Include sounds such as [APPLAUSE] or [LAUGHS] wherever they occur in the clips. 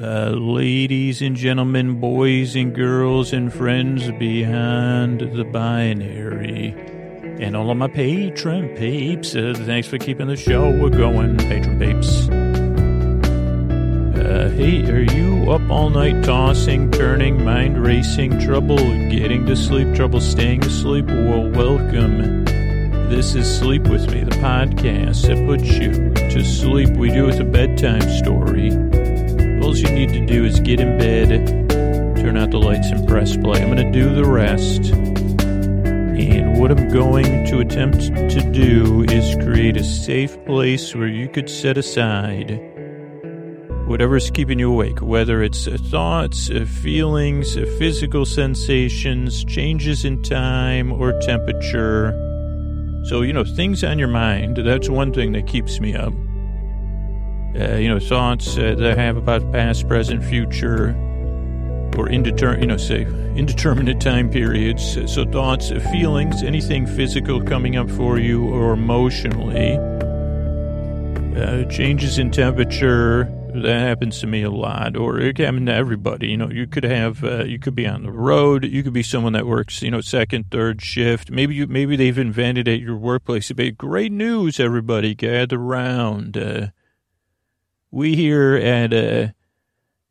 Uh, ladies and gentlemen, boys and girls, and friends behind the binary. And all of my Patreon peeps, uh, thanks for keeping the show going, Patreon peeps. Uh, hey, are you up all night tossing, turning, mind racing, trouble getting to sleep, trouble staying asleep? Well, welcome. This is Sleep With Me, the podcast that puts you to sleep. We do it a bedtime story. All you need to do is get in bed, turn out the lights, and press play. I'm going to do the rest. And what I'm going to attempt to do is create a safe place where you could set aside whatever's keeping you awake, whether it's thoughts, feelings, physical sensations, changes in time or temperature. So, you know, things on your mind, that's one thing that keeps me up. Uh, you know, thoughts uh, that I have about past, present, future, or indeterminate, you know, say indeterminate time periods. So thoughts, feelings, anything physical coming up for you or emotionally. Uh, changes in temperature, that happens to me a lot, or it can happen to everybody. You know, you could have, uh, you could be on the road. You could be someone that works, you know, second, third shift. Maybe you, maybe they've invented at your workplace. But great news, everybody, gather round. Uh, we here at, uh,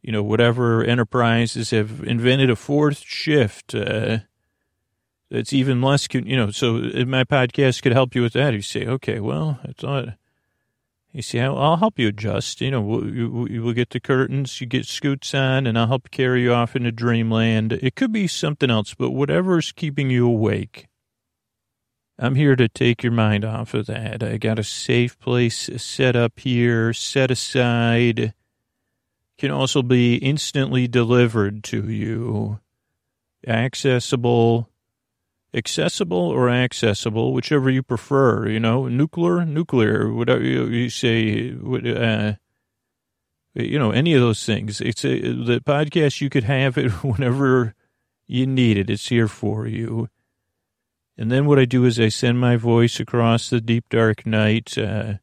you know, whatever enterprises have invented a fourth shift. Uh, that's even less, you know, so my podcast could help you with that. You say, okay, well, I thought you see, I'll help you adjust. You know, we'll, we'll get the curtains, you get scoots on, and I'll help carry you off into dreamland. It could be something else, but whatever's keeping you awake, I'm here to take your mind off of that. I got a safe place set up here, set aside. Can also be instantly delivered to you, accessible accessible or accessible, whichever you prefer. You know, nuclear, nuclear, whatever you, say. Uh, you know, any of those things. It's a, the podcast. You could have it [LAUGHS] whenever you need it. It's here for you. And then what I do is I send my voice across the deep dark night. Uh,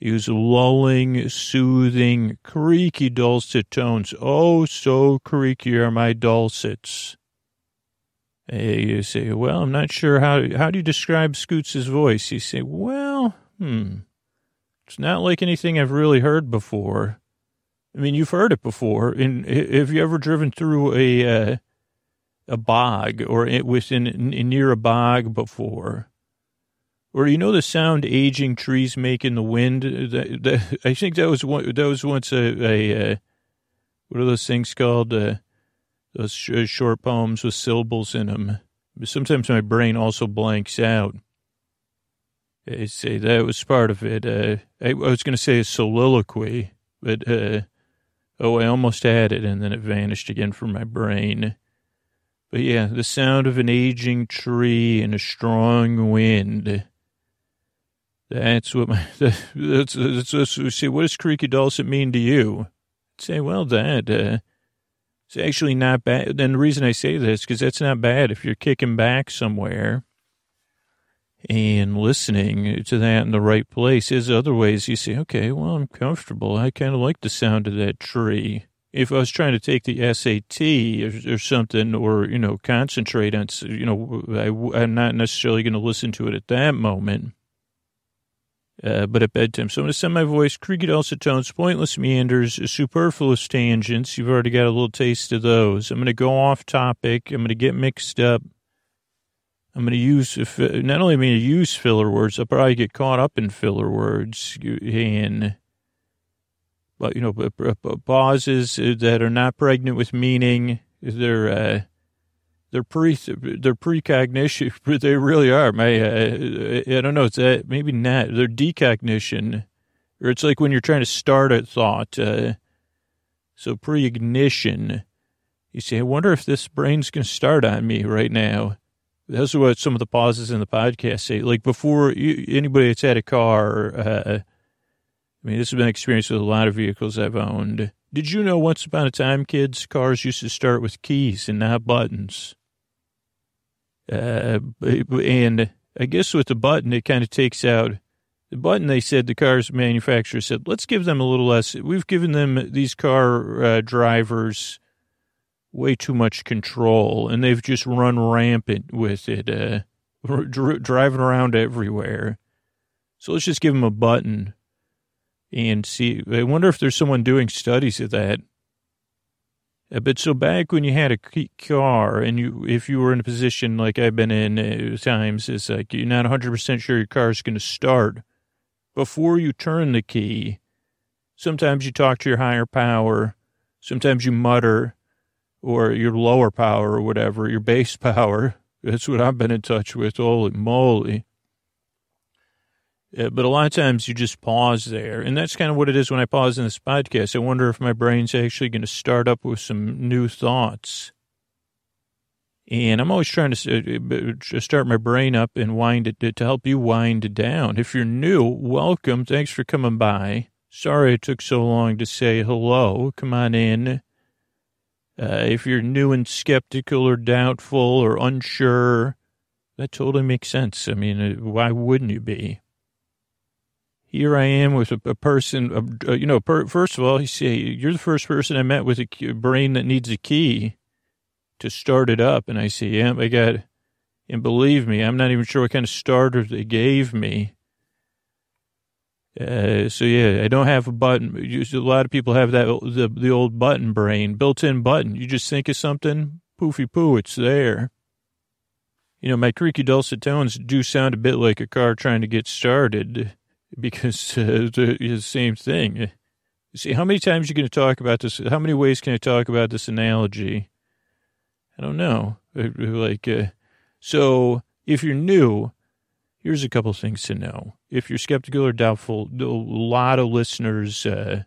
use lulling, soothing, creaky dulcet tones. Oh, so creaky are my dulcets. You say, well, I'm not sure how, how do you describe Scoots' voice? You say, well, hmm, it's not like anything I've really heard before. I mean, you've heard it before. And have you ever driven through a, uh, a bog or it within near a bog before? Or you know the sound aging trees make in the wind? That, that, [LAUGHS] I think that was one, that was once a, a, a what are those things called? Uh, those short poems with syllables in them. Sometimes my brain also blanks out. I say that was part of it. Uh, I, was going to say a soliloquy, but uh, oh, I almost had it, and then it vanished again from my brain. But yeah, the sound of an aging tree and a strong wind. That's what my [LAUGHS] that's that's, that's, see. What does creaky dulcet mean to you? I'd say, well, that. Uh, it's actually not bad. And the reason I say this, because that's not bad if you're kicking back somewhere and listening to that in the right place. Is other ways you say, okay, well, I'm comfortable. I kind of like the sound of that tree. If I was trying to take the SAT or, or something, or, you know, concentrate on, you know, I, I'm not necessarily going to listen to it at that moment uh, but at bedtime. So I'm going to send my voice, creaky dulcet tones, pointless meanders, superfluous tangents. You've already got a little taste of those. I'm going to go off topic. I'm going to get mixed up. I'm going to use, not only am I going to use filler words, I'll probably get caught up in filler words and, you know, pauses that are not pregnant with meaning. They're, uh, they're pre they're precognition, [LAUGHS] but they really are. My uh, I don't know. It's that maybe not. They're decognition, or it's like when you're trying to start a thought. Uh, so pre-ignition. You say, I wonder if this brain's going to start on me right now. That's what some of the pauses in the podcast say. Like before you, anybody that's had a car, uh, I mean, this has been experienced with a lot of vehicles I've owned. Did you know once upon a time, kids, cars used to start with keys and not buttons? Uh, and I guess with the button, it kind of takes out The button, they said, the car's manufacturer said, let's give them a little less. We've given them, these car uh, drivers, way too much control, and they've just run rampant with it, uh, dr- driving around everywhere. So let's just give them a button and see. I wonder if there's someone doing studies of that. Uh, but so back when you had a car and you, if you were in a position like I've been in uh, times, it's like you're not 100% sure your car is going to start. Before you turn the key, sometimes you talk to your higher power. Sometimes you mutter or your lower power or whatever, your base [LAUGHS] power. That's what I've been in touch with. Holy moly. Uh, but a lot of times you just pause there. And that's kind of what it is when I pause in this podcast. I wonder if my brain's actually going to start up with some new thoughts. And I'm always trying to uh, start my brain up and wind it to help you wind down. If you're new, welcome. Thanks for coming by. Sorry it took so long to say hello. Come on in. Uh, if you're new and skeptical or doubtful or unsure, that totally makes sense. I mean, uh, why wouldn't you be? Here I am with a, a person, a, you know, per, first of all, you say, you're the first person I met with a brain that needs a key to start it up. And I say, yeah, I got, and believe me, I'm not even sure what kind of starter they gave me. Uh, so yeah, I don't have a button. A lot of people have that, the, the old button brain, built-in button. You just think of something, poofy poo, it's there. You know, my creaky dulcet tones do sound a bit like a car trying to get started because uh, the same thing. See, how many times are you going to talk about this? How many ways can I talk about this analogy? I don't know. Uh, like, uh, so if you're new, here's a couple things to know. If you're skeptical or doubtful, a lot of listeners, uh,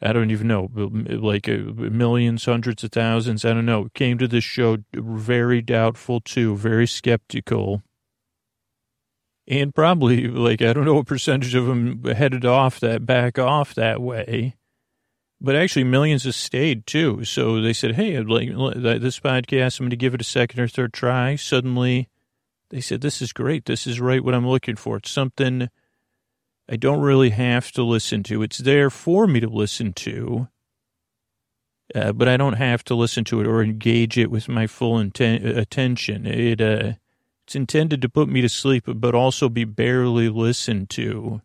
I don't even know, like uh, millions, hundreds of thousands, I don't know, came to this show very doubtful too, very skeptical and probably like I don't know what percentage of them headed off that back off that way, but actually millions have stayed too. So they said, "Hey, like this podcast, I'm going to give it a second or third try." Suddenly, they said, "This is great. This is right what I'm looking for. It's something I don't really have to listen to. It's there for me to listen to." Uh, but I don't have to listen to it or engage it with my full inten- attention. It, uh, it's intended to put me to sleep, but also be barely listened to.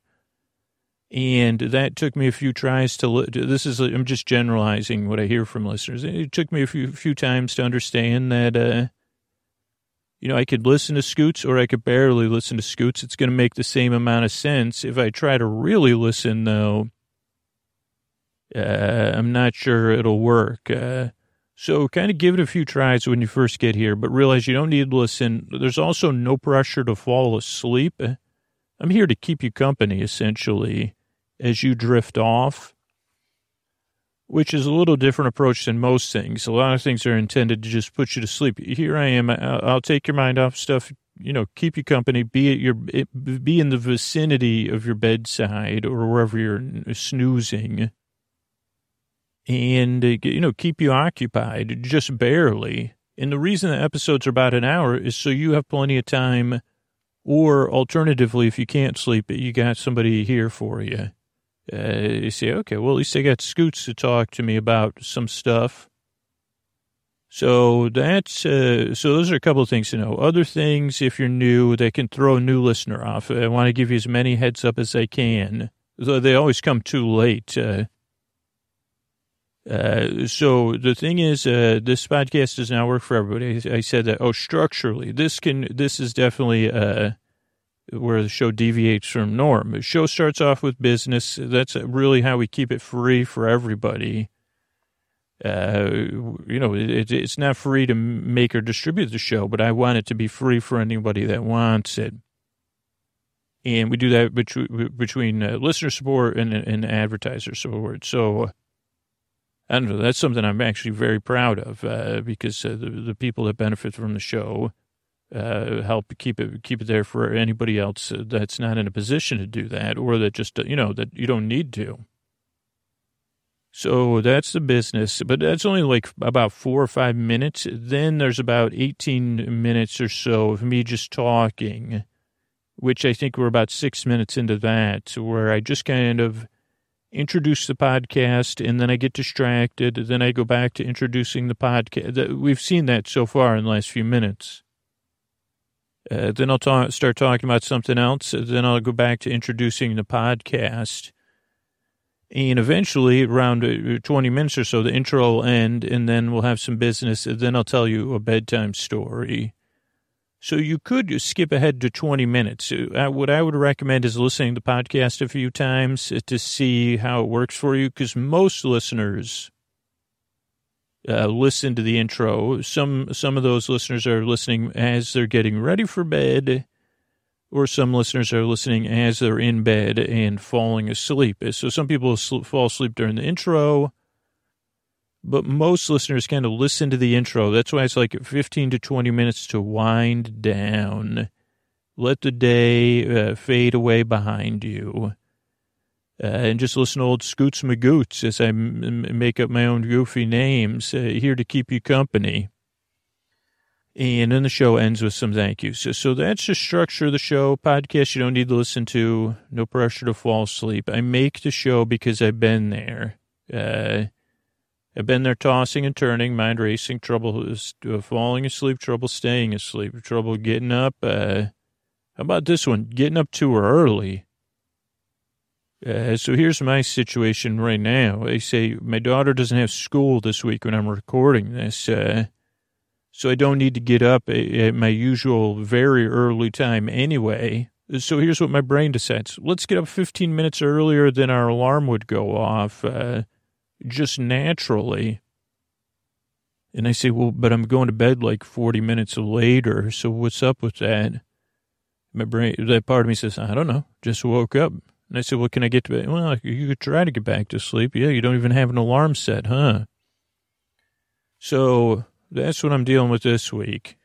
And that took me a few tries to, li- this is, I'm just generalizing what I hear from listeners. It took me a few, few times to understand that, uh, you know, I could listen to Scoots or I could barely listen to Scoots. It's going to make the same amount of sense. If I try to really listen, though, uh, I'm not sure it'll work. Uh, so kind of give it a few tries when you first get here, but realize you don't need to listen. There's also no pressure to fall asleep. I'm here to keep you company, essentially, as you drift off, which is a little different approach than most things. A lot of things are intended to just put you to sleep. Here I am. I'll take your mind off stuff, you know, keep you company, be at your, be in the vicinity of your bedside or wherever you're snoozing and, you know, keep you occupied just barely. And the reason the episodes are about an hour is so you have plenty of time, or alternatively, if you can't sleep, you got somebody here for you. Uh, you say, okay, well, at least I got Scoots to talk to me about some stuff. So that's uh, so. Those are a couple of things to know. Other things, if you're new, they can throw a new listener off. I want to give you as many heads up as I can. Though they always come too late. Uh, uh, so the thing is, uh, this podcast does not work for everybody. I said that. Oh, structurally, this can. This is definitely uh, where the show deviates from norm. The show starts off with business. That's really how we keep it free for everybody. Uh, you know, it, it's not free to make or distribute the show, but I want it to be free for anybody that wants it. And we do that between, between uh, listener support and, and advertiser support. So Know. That's something I'm actually very proud of uh, because uh, the the people that benefit from the show uh, help keep it keep it there for anybody else that's not in a position to do that or that just you know that you don't need to. So that's the business, but that's only like about four or five minutes. Then there's about 18 minutes or so of me just talking which I think we're about six minutes into that, where I just kind of introduce the podcast and then I get distracted. Then I go back to introducing the podcast. We've seen that so far in the last few minutes. Uh, then I'll start talking about something else. Then I'll go back to introducing the podcast. And eventually, around uh, 20 minutes or so, the intro will end, and then we'll have some business. And then I'll tell you a bedtime story. So you could skip ahead to 20 minutes. Uh, what I would recommend is listening to the podcast a few times to see how it works for you, because most listeners uh, listen to the intro. Some some of those listeners are listening as they're getting ready for bed, or some listeners are listening as they're in bed and falling asleep. So some people fall asleep during the intro, but most listeners kind of listen to the intro. That's why it's like 15 to 20 minutes to wind down. Let the day uh, fade away behind you uh, and just listen to old Scoots Magoots as I make up my own goofy names uh, here to keep you company. And then the show ends with some thank yous. So, so that's the structure of the show. Podcast you don't need to listen to. No pressure to fall asleep. I make the show because I've been there. Uh, I've been there tossing and turning, mind racing, trouble uh, falling asleep, trouble staying asleep, trouble getting up. Uh, how about this one? Getting up too early. Uh, so here's my situation right now. They say my daughter doesn't have school this week when I'm recording this, uh, so I don't need to get up at my usual very early time anyway. So here's what my brain decides: let's get up 15 minutes earlier than our alarm would go off, uh, just naturally. And I say, well, but I'm going to bed like 40 minutes later. So what's up with that? My brain, that part of me says, I don't know. Just woke up. And I said, well, can I get to bed? Well, you could try to get back to sleep. Yeah, you don't even have an alarm set, huh? So that's what I'm dealing with this week.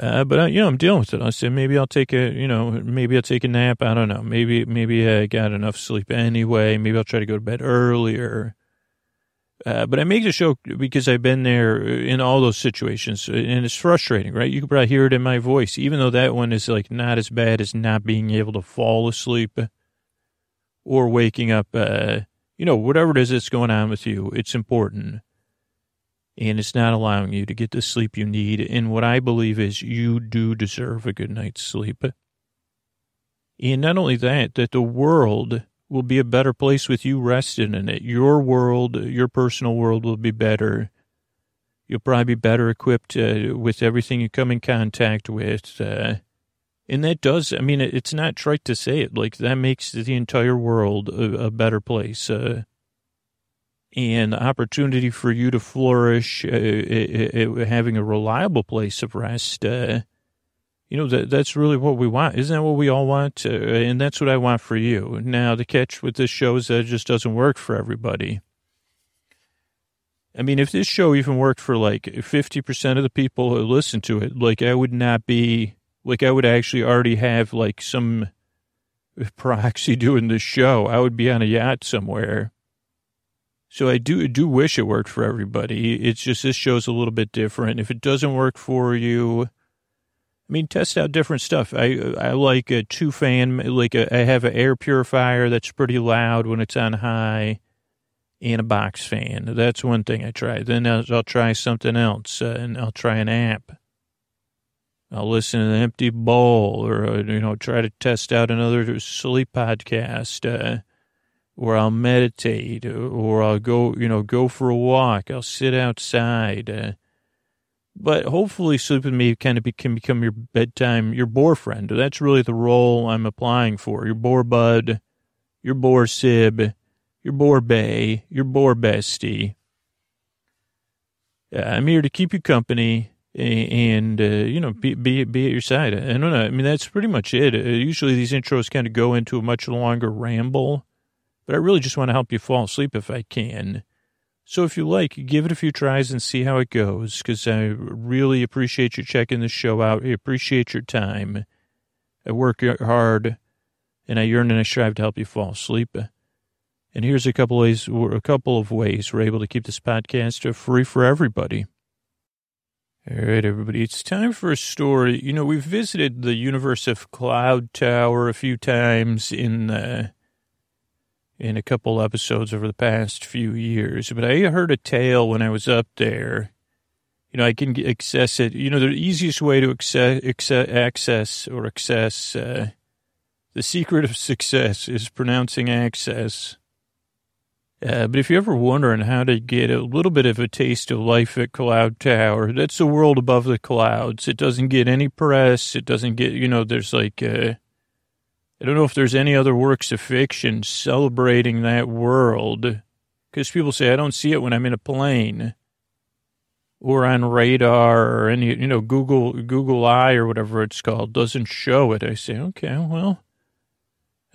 Uh, but, I, you know, I'm dealing with it. I said, maybe I'll take a, you know, maybe I'll take a nap. I don't know. Maybe, maybe I got enough sleep anyway. Maybe I'll try to go to bed earlier. Uh, but I make the show because I've been there in all those situations, and it's frustrating, right? You can probably hear it in my voice, even though that one is like not as bad as not being able to fall asleep or waking up. Uh, you know, whatever it is that's going on with you, it's important, and it's not allowing you to get the sleep you need. And what I believe is you do deserve a good night's sleep. And not only that, that the world will be a better place with you rested in it. Your world, your personal world will be better. You'll probably be better equipped uh, with everything you come in contact with. Uh, and that does, I mean, it's not trite to say it. Like, that makes the entire world a, a better place. Uh, and opportunity for you to flourish, uh, uh, uh, having a reliable place of rest you know, that, that's really what we want. Isn't that what we all want? Uh, and that's what I want for you. Now, the catch with this show is that it just doesn't work for everybody. I mean, if this show even worked for like 50% of the people who listen to it, like I would not be, like I would actually already have like some proxy doing this show. I would be on a yacht somewhere. So I do do wish it worked for everybody. It's just this show's a little bit different. If it doesn't work for you, I mean, test out different stuff. I I like a two fan, like a, I have an air purifier that's pretty loud when it's on high, and a box fan. That's one thing I try. Then I'll, I'll try something else, uh, and I'll try an app. I'll listen to an empty bowl, or uh, you know, try to test out another sleep podcast, uh, or I'll meditate, or I'll go, you know, go for a walk. I'll sit outside. Uh, but hopefully sleep with me kind of be, can become your bedtime, your bore friend. That's really the role I'm applying for. Your bore bud, your bore sib, your bore bay, your bore bestie. Uh, I'm here to keep you company and, uh, you know, be, be, be at your side. I don't know. I mean, that's pretty much it. Uh, usually these intros kind of go into a much longer ramble, but I really just want to help you fall asleep if I can. So if you like, give it a few tries and see how it goes, because I really appreciate you checking the show out. I appreciate your time. I work hard, and I yearn and I strive to help you fall asleep. And here's a couple ways, a couple of ways we're able to keep this podcast free for everybody. All right, everybody. It's time for a story. You know, we've visited the universe of Cloud Tower a few times in uh, in a couple episodes over the past few years, but I heard a tale when I was up there. You know, I can access it. You know, the easiest way to access, access or access uh, the secret of success is pronouncing access. Uh, but if you're ever wondering how to get a little bit of a taste of life at Cloud Tower, that's the world above the clouds. It doesn't get any press. It doesn't get, you know, there's like, uh, I don't know if there's any other works of fiction celebrating that world. Because people say, I don't see it when I'm in a plane or on radar or any, you know, Google, Google Eye or whatever it's called doesn't show it. I say, okay, well,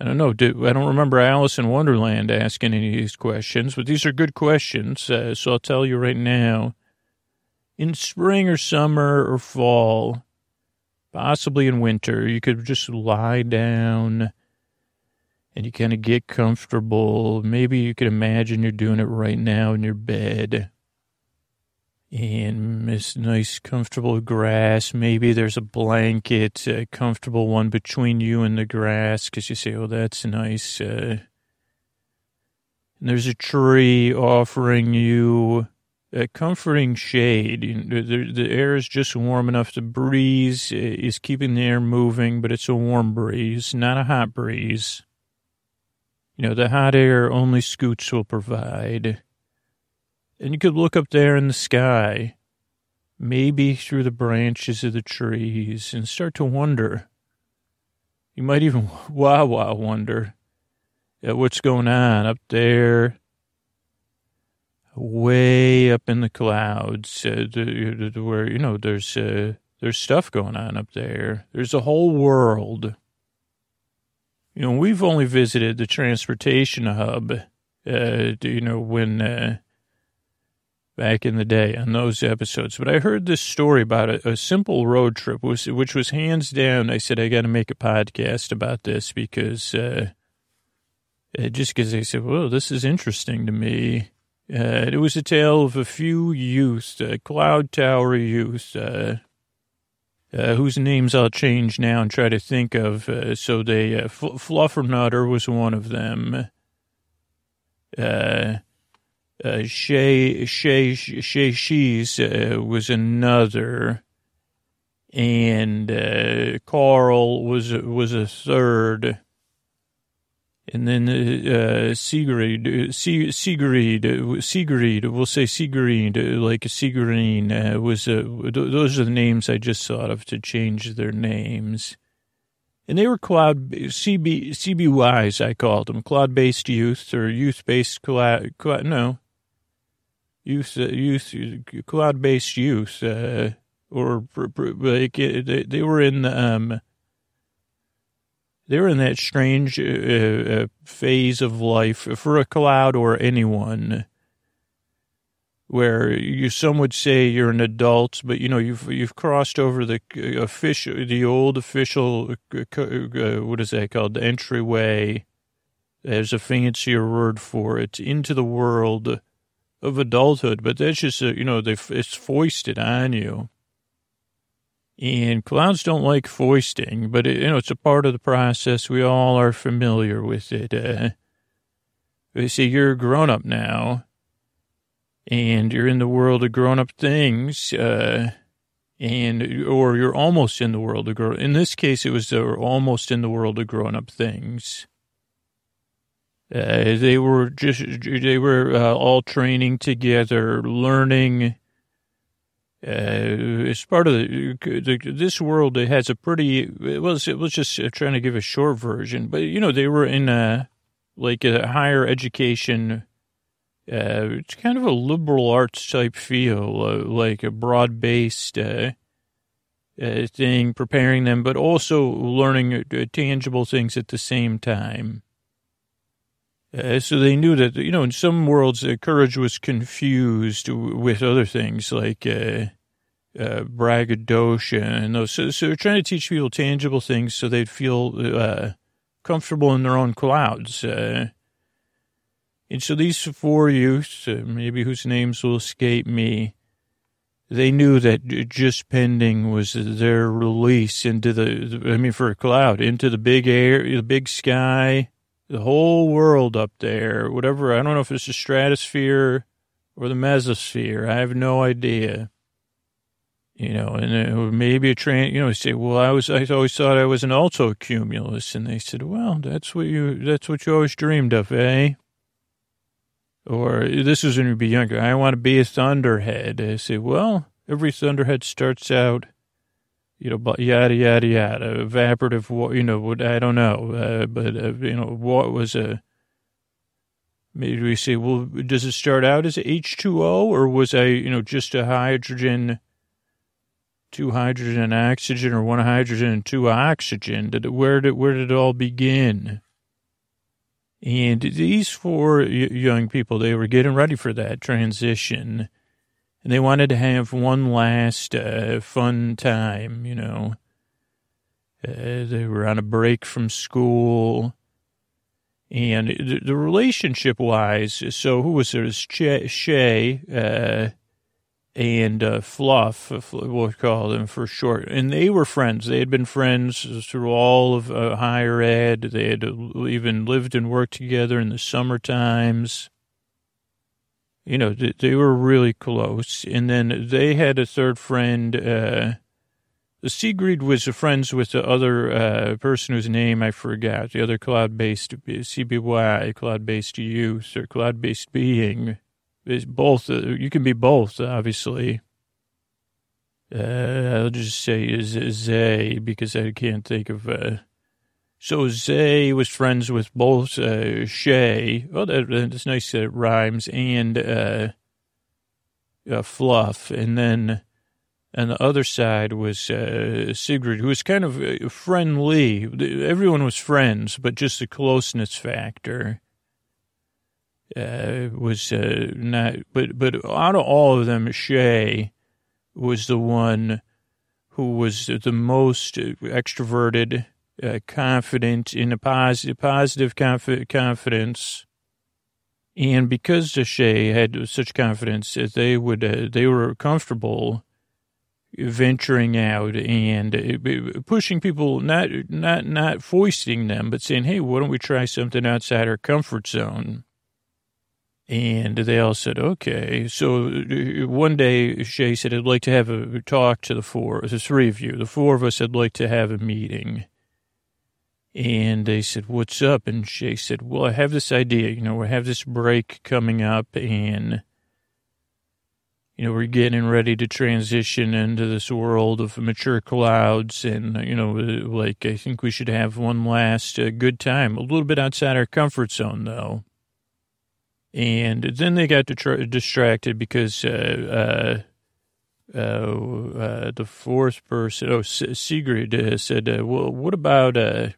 I don't know. I don't remember Alice in Wonderland asking any of these questions, but these are good questions. Uh, so I'll tell you right now. In spring or summer or fall, possibly in winter, you could just lie down and you kind of get comfortable. Maybe you could imagine you're doing it right now in your bed and this nice, comfortable grass. Maybe there's a blanket, a comfortable one between you and the grass because you say, oh, that's nice. Uh, and there's a tree offering you a comforting shade. The, the air is just warm enough. The breeze is keeping the air moving, but it's a warm breeze, not a hot breeze. You know, the hot air only scoots will provide. And you could look up there in the sky, maybe through the branches of the trees, and start to wonder. You might even [LAUGHS] wow wow wonder at what's going on up there, way up in the clouds, uh, where you know there's uh, there's stuff going on up there. There's a whole world. You know, we've only visited the transportation hub. Uh, you know, when uh, back in the day on those episodes. But I heard this story about a, a simple road trip, which, which was hands down. I said, I got to make a podcast about this because, uh just because they said, well, this is interesting to me. Uh, it was a tale of a few youth, uh, Cloud Tower youth, uh, uh, whose names I'll change now and try to think of. Uh, so they, uh, F- Fluffernutter was one of them. Uh, uh, Shay Shay Shay Shees uh, was another, and Carl was was a third, and then uh, Sigrid Sigrid Sigrid we'll say Sigrid like Sigrid uh, was a, those are the names I just thought of to change their names. And they were cloud CB CBYs, I called them cloud based youth or youth based cloud, cloud no youth, uh, youth, cloud-based youth, uh, or like they, they were in um, they were in that strange uh, uh, phase of life for a cloud or anyone where you some would say you're an adult, but you know you've you've crossed over the official, the old official, uh, what is that called, the entryway. There's a fancier word for it into the world of adulthood, but that's just, a, you know, they, it's foisted on you. And clouds don't like foisting, but it, you know, it's a part of the process. We all are familiar with it. Uh, they say you're a grown up now and you're in the world of grown up things. Uh, and, or you're almost in the world of grown, in this case, it was uh, almost in the world of grown up things. Uh, they were just, they were uh, all training together, learning. Uh, it's part of the, the, this world. It has a pretty. It was. It was just trying to give a short version, but you know they were in a like a higher education. Uh, it's kind of a liberal arts type feel, uh, like a broad based uh, uh, thing, preparing them, but also learning uh, tangible things at the same time. Uh, so they knew that, you know, in some worlds, uh, courage was confused with other things like uh, uh, braggadocio and those. So, so, they're trying to teach people tangible things so they'd feel uh, comfortable in their own clouds. Uh, and so these four youths, maybe whose names will escape me, they knew that just pending was their release into the, I mean, for a cloud, into the big air, the big sky, the whole world up there, whatever. I don't know if it's the stratosphere or the mesosphere. I have no idea. You know, and maybe a train, you know, say, well, I was, I always thought I was an alto cumulus. And they said, well, that's what you, that's what you always dreamed of, eh? Or this was when you be younger. I want to be a thunderhead. I say, well, every thunderhead starts out, you know, but yada, yada, yada, evaporative, you know, what, I don't know. Uh, but, uh, you know, what was a, maybe we say, well, does it start out as H two O or was I, you know, just a hydrogen, two hydrogen and oxygen or one hydrogen and two oxygen? Did it, where did, where did it all begin? And these four young people, they were getting ready for that transition. They wanted to have one last uh, fun time, you know. Uh, they were on a break from school. And the, the relationship wise, so who was there? It was Shay, uh, and uh, Fluff, we'll call them for short. And they were friends. They had been friends through all of uh, higher ed. They had even lived and worked together in the summer times. You know, they were really close. And then they had a third friend. Uh, Sigrid was friends with the other uh, person whose name I forgot, the other cloud-based CBY, cloud-based youth or cloud-based being it's both. Uh, you can be both, obviously. Uh, I'll just say Zay because I can't think of. Uh, so Zay was friends with both uh, Shay. Oh, that, that's nice. That rhymes and uh, uh, Fluff, and then on the other side was uh, Sigrid, who was kind of uh, friendly. Everyone was friends, but just the closeness factor uh, was uh, not, but but out of all of them, Shay was the one who was the most extroverted, uh, confident in a positive, positive conf- confidence. And because Shay had such confidence, that they would uh, they were comfortable venturing out and uh, pushing people, not not not foisting them, but saying, "Hey, why don't we try something outside our comfort zone?" And they all said, okay. So one day Shay said, I'd like to have a talk to the four, the three of you. The four of us I'd like to have a meeting. And they said, what's up? And she said, well, I have this idea. You know, we have this break coming up and, you know, we're getting ready to transition into this world of mature clouds. And, you know, like, I think we should have one last uh, good time, a little bit outside our comfort zone, though. And then they got distracted because uh, uh, uh, the fourth person, oh, Sigrid uh, said, uh, well, what about uh,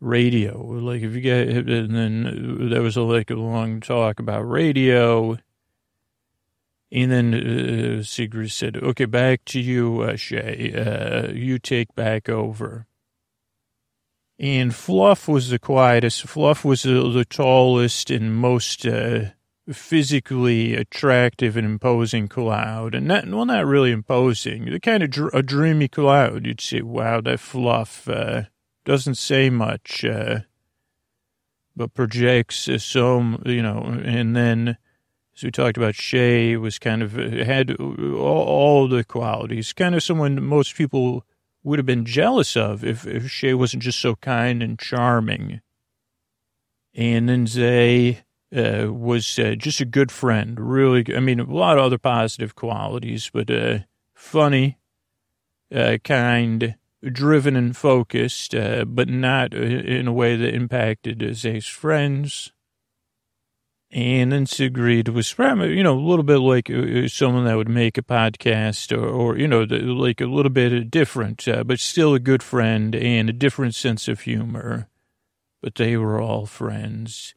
radio? Like, if you get, and then there was a, like a long talk about radio. And then Sigrid said, okay, back to you, Shay. you take back over. And Fluff was the quietest. Fluff was the, the tallest and most uh, physically attractive and imposing cloud. And not, well, not really imposing. The kind of dr- a dreamy cloud. You'd say, wow, that Fluff uh, doesn't say much, uh, but projects some, you know, and then as we talked about, Shay was kind of had all, all the qualities, kind of someone most people would have been jealous of if, if Shay wasn't just so kind and charming. And then Zay uh, was uh, just a good friend, really. I mean, a lot of other positive qualities, but uh, funny, uh, kind, driven and focused, uh, but not uh, in a way that impacted Zay's friends. And then Sigrid was you know, a little bit like uh, someone that would make a podcast or, or you know, like a little bit different, uh, but still a good friend and a different sense of humor. But they were all friends.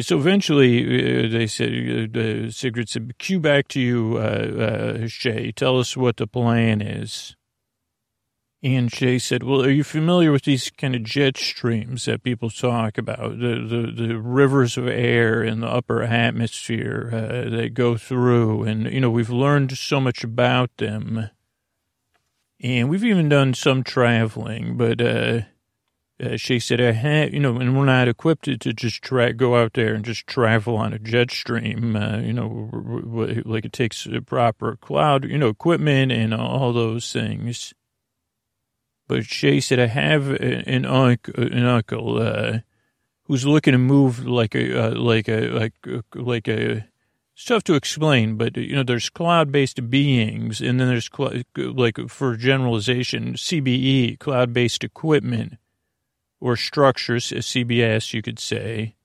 So eventually uh, they said, uh, Sigrid said, cue back to you, uh, uh, Shay. Tell us what the plan is. And Jay said, well, are you familiar with these kind of jet streams that people talk about? The, the, the rivers of air in the upper atmosphere uh, that go through. And, you know, we've learned so much about them. And we've even done some traveling, but, uh, uh, she said, I have, you know, and we're not equipped to just try, go out there and just travel on a jet stream, uh, you know, like it takes proper cloud, you know, equipment and all those things. But Shay said, I have an, uncle, an uncle, uh, who's looking to move like a, uh, like a, like, uh, like a, it's tough to explain, but you know, there's cloud-based beings, and then there's like for generalization, CBE, cloud-based equipment or structures, CBS, you could say.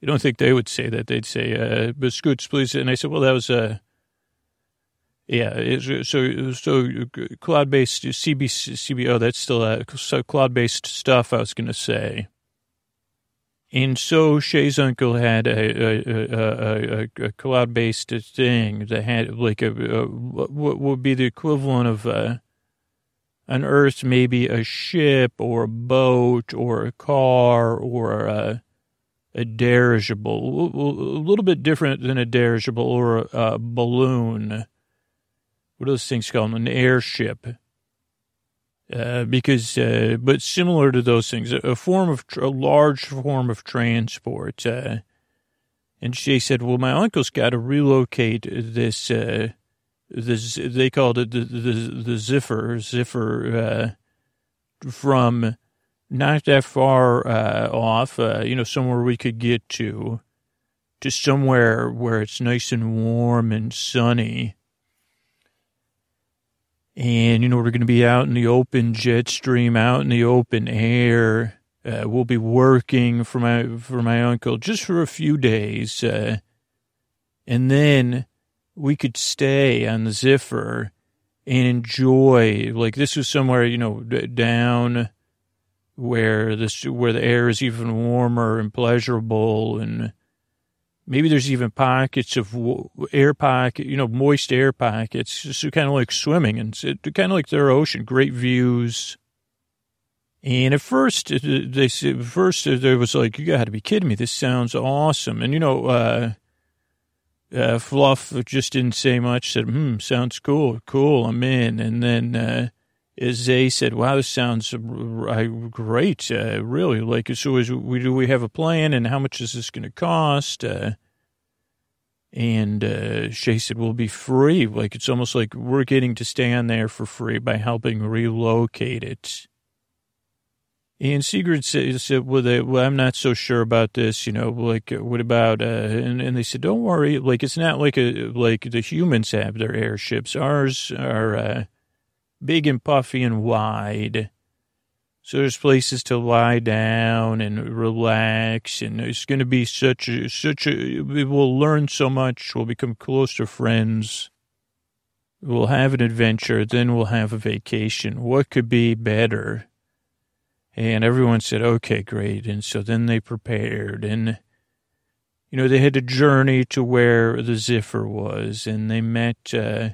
You don't think they would say that? They'd say, uh, "But scoots, please." And I said, "Well, that was a." Uh, yeah, so so cloud based CB CBO that's still a so cloud based stuff. I was going to say, and so Shay's uncle had a a, a, a cloud based thing that had like a, a, what would be the equivalent of uh, on Earth, maybe a ship or a boat or a car or a, a dirigible, a little bit different than a dirigible or a, a balloon. What are those things called? An airship. Uh, because, uh, but similar to those things, a form of, a large form of transport. Uh, and she said, well, my uncle's got to relocate this, uh, the they called it the the, the Ziffer Ziffer uh, from not that far uh, off, you know, somewhere we could get to, to somewhere where it's nice and warm and sunny. And, you know, we're going to be out in the open jet stream, out in the open air. Uh, we'll be working for my, for my uncle just for a few days. Uh, and then we could stay on the Ziffer and enjoy, like this was somewhere, you know, down where this, where the air is even warmer and pleasurable and maybe there's even pockets of air pocket, you know, moist air pockets, just kind of like swimming and kind of like their ocean, great views. And at first, they said, first there was like, you got to be kidding me. This sounds awesome. And, you know, uh, uh, Fluff just didn't say much, said, hmm, sounds cool, cool, I'm in. And then uh, Zay said, wow, this sounds great, uh, really. Like, so is we, do we have a plan and how much is this going to cost? Uh, and uh, Shay said, we'll be free. Like, it's almost like we're getting to stay on there for free by helping relocate it. And Sigrid said, well, they, well, I'm not so sure about this, you know, like, what about, uh, and, and they said, don't worry, like, it's not like a, like the humans have their airships. Ours are, uh, big and puffy and wide. So there's places to lie down and relax, and it's going to be such a, such a, we'll learn so much, we'll become closer friends. We'll have an adventure, then we'll have a vacation. What could be better? And everyone said, okay, great. And so then they prepared and, you know, they had to journey to where the Ziffer was and they met, uh,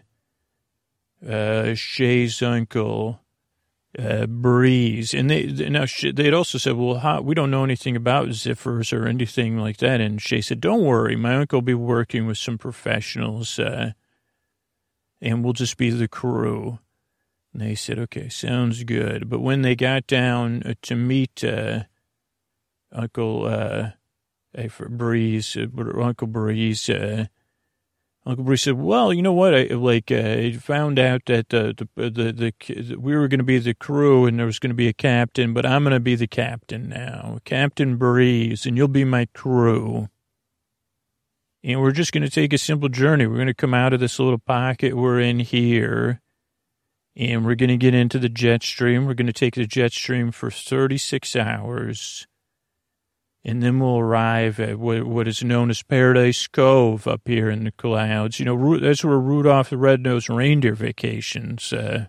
uh, Shay's uncle, uh, Breeze. And they, now they had also said, well, how, we don't know anything about Ziffers or anything like that. And Shay said, don't worry. My uncle will be working with some professionals, uh, and we'll just be the crew. And they said, okay, sounds good. But when they got down uh, to meet uh, Uncle uh, Breeze, uh, Uncle Breeze, Uncle Breeze said, well, you know what? I like uh, I found out that uh, the, the, the, the we were going to be the crew and there was going to be a captain, but I'm going to be the captain now, Captain Breeze, and you'll be my crew. And we're just going to take a simple journey. We're going to come out of this little pocket we're in here and we're going to get into the jet stream. We're going to take the jet stream for 36 hours. And then we'll arrive at what is known as Paradise Cove up here in the clouds. You know, that's where Rudolph the Red-Nosed Reindeer vacations. Uh,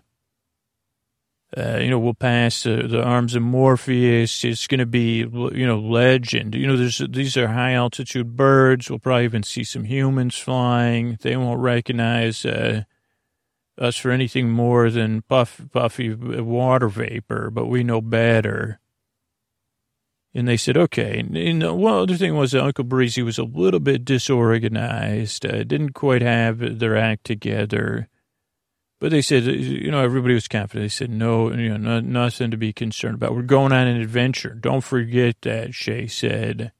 uh, you know, we'll pass uh, the arms of Morpheus. It's going to be, you know, legend. You know, there's these are high altitude birds. We'll probably even see some humans flying. They won't recognize uh, us for anything more than puff, puffy water vapor, but we know better. And they said, okay. And, one other thing was that Uncle Breezy was a little bit disorganized, uh, didn't quite have their act together. But they said, you know, everybody was confident. They said, no, you know, nothing to be concerned about. We're going on an adventure. Don't forget that, Shay said.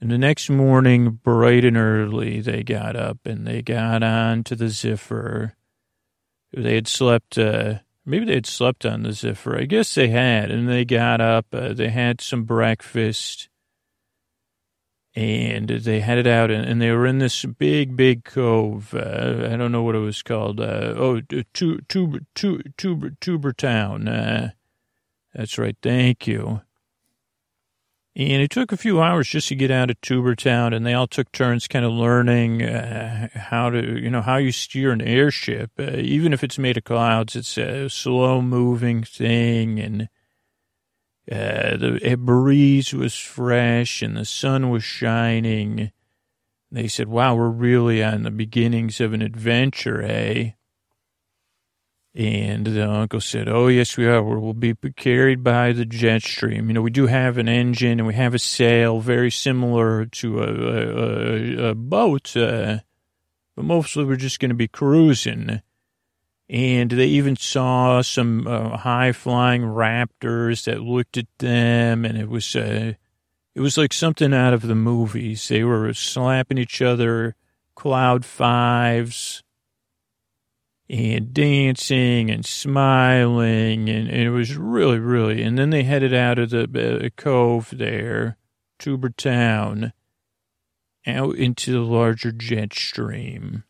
And the next morning, bright and early, they got up and they got on to the Ziffer. They had slept, uh, maybe they had slept on the Zephyr. I guess they had. And they got up, uh, they had some breakfast, and they headed out, and, and they were in this big, big cove. Uh, I don't know what it was called. Uh, oh, Tuber, Tuber, Tuber, Tuber Town. Uh, that's right. Thank you. And it took a few hours just to get out of Tubertown, and they all took turns kind of learning uh, how to, you know, how you steer an airship. Uh, even if it's made of clouds, it's a slow moving thing, and uh, the breeze was fresh and the sun was shining. They said, wow, we're really on the beginnings of an adventure, eh? And the uncle said, Oh, yes, we are. We'll be carried by the jet stream. You know, we do have an engine and we have a sail very similar to a, a, a boat, uh, but mostly we're just going to be cruising. And they even saw some uh, high flying raptors that looked at them, and it was uh, it was like something out of the movies. They were slapping each other, cloud fives and dancing and smiling, and, and, it was really, really. And then they headed out of the uh, cove there, Tuber Town, out into the larger jet stream.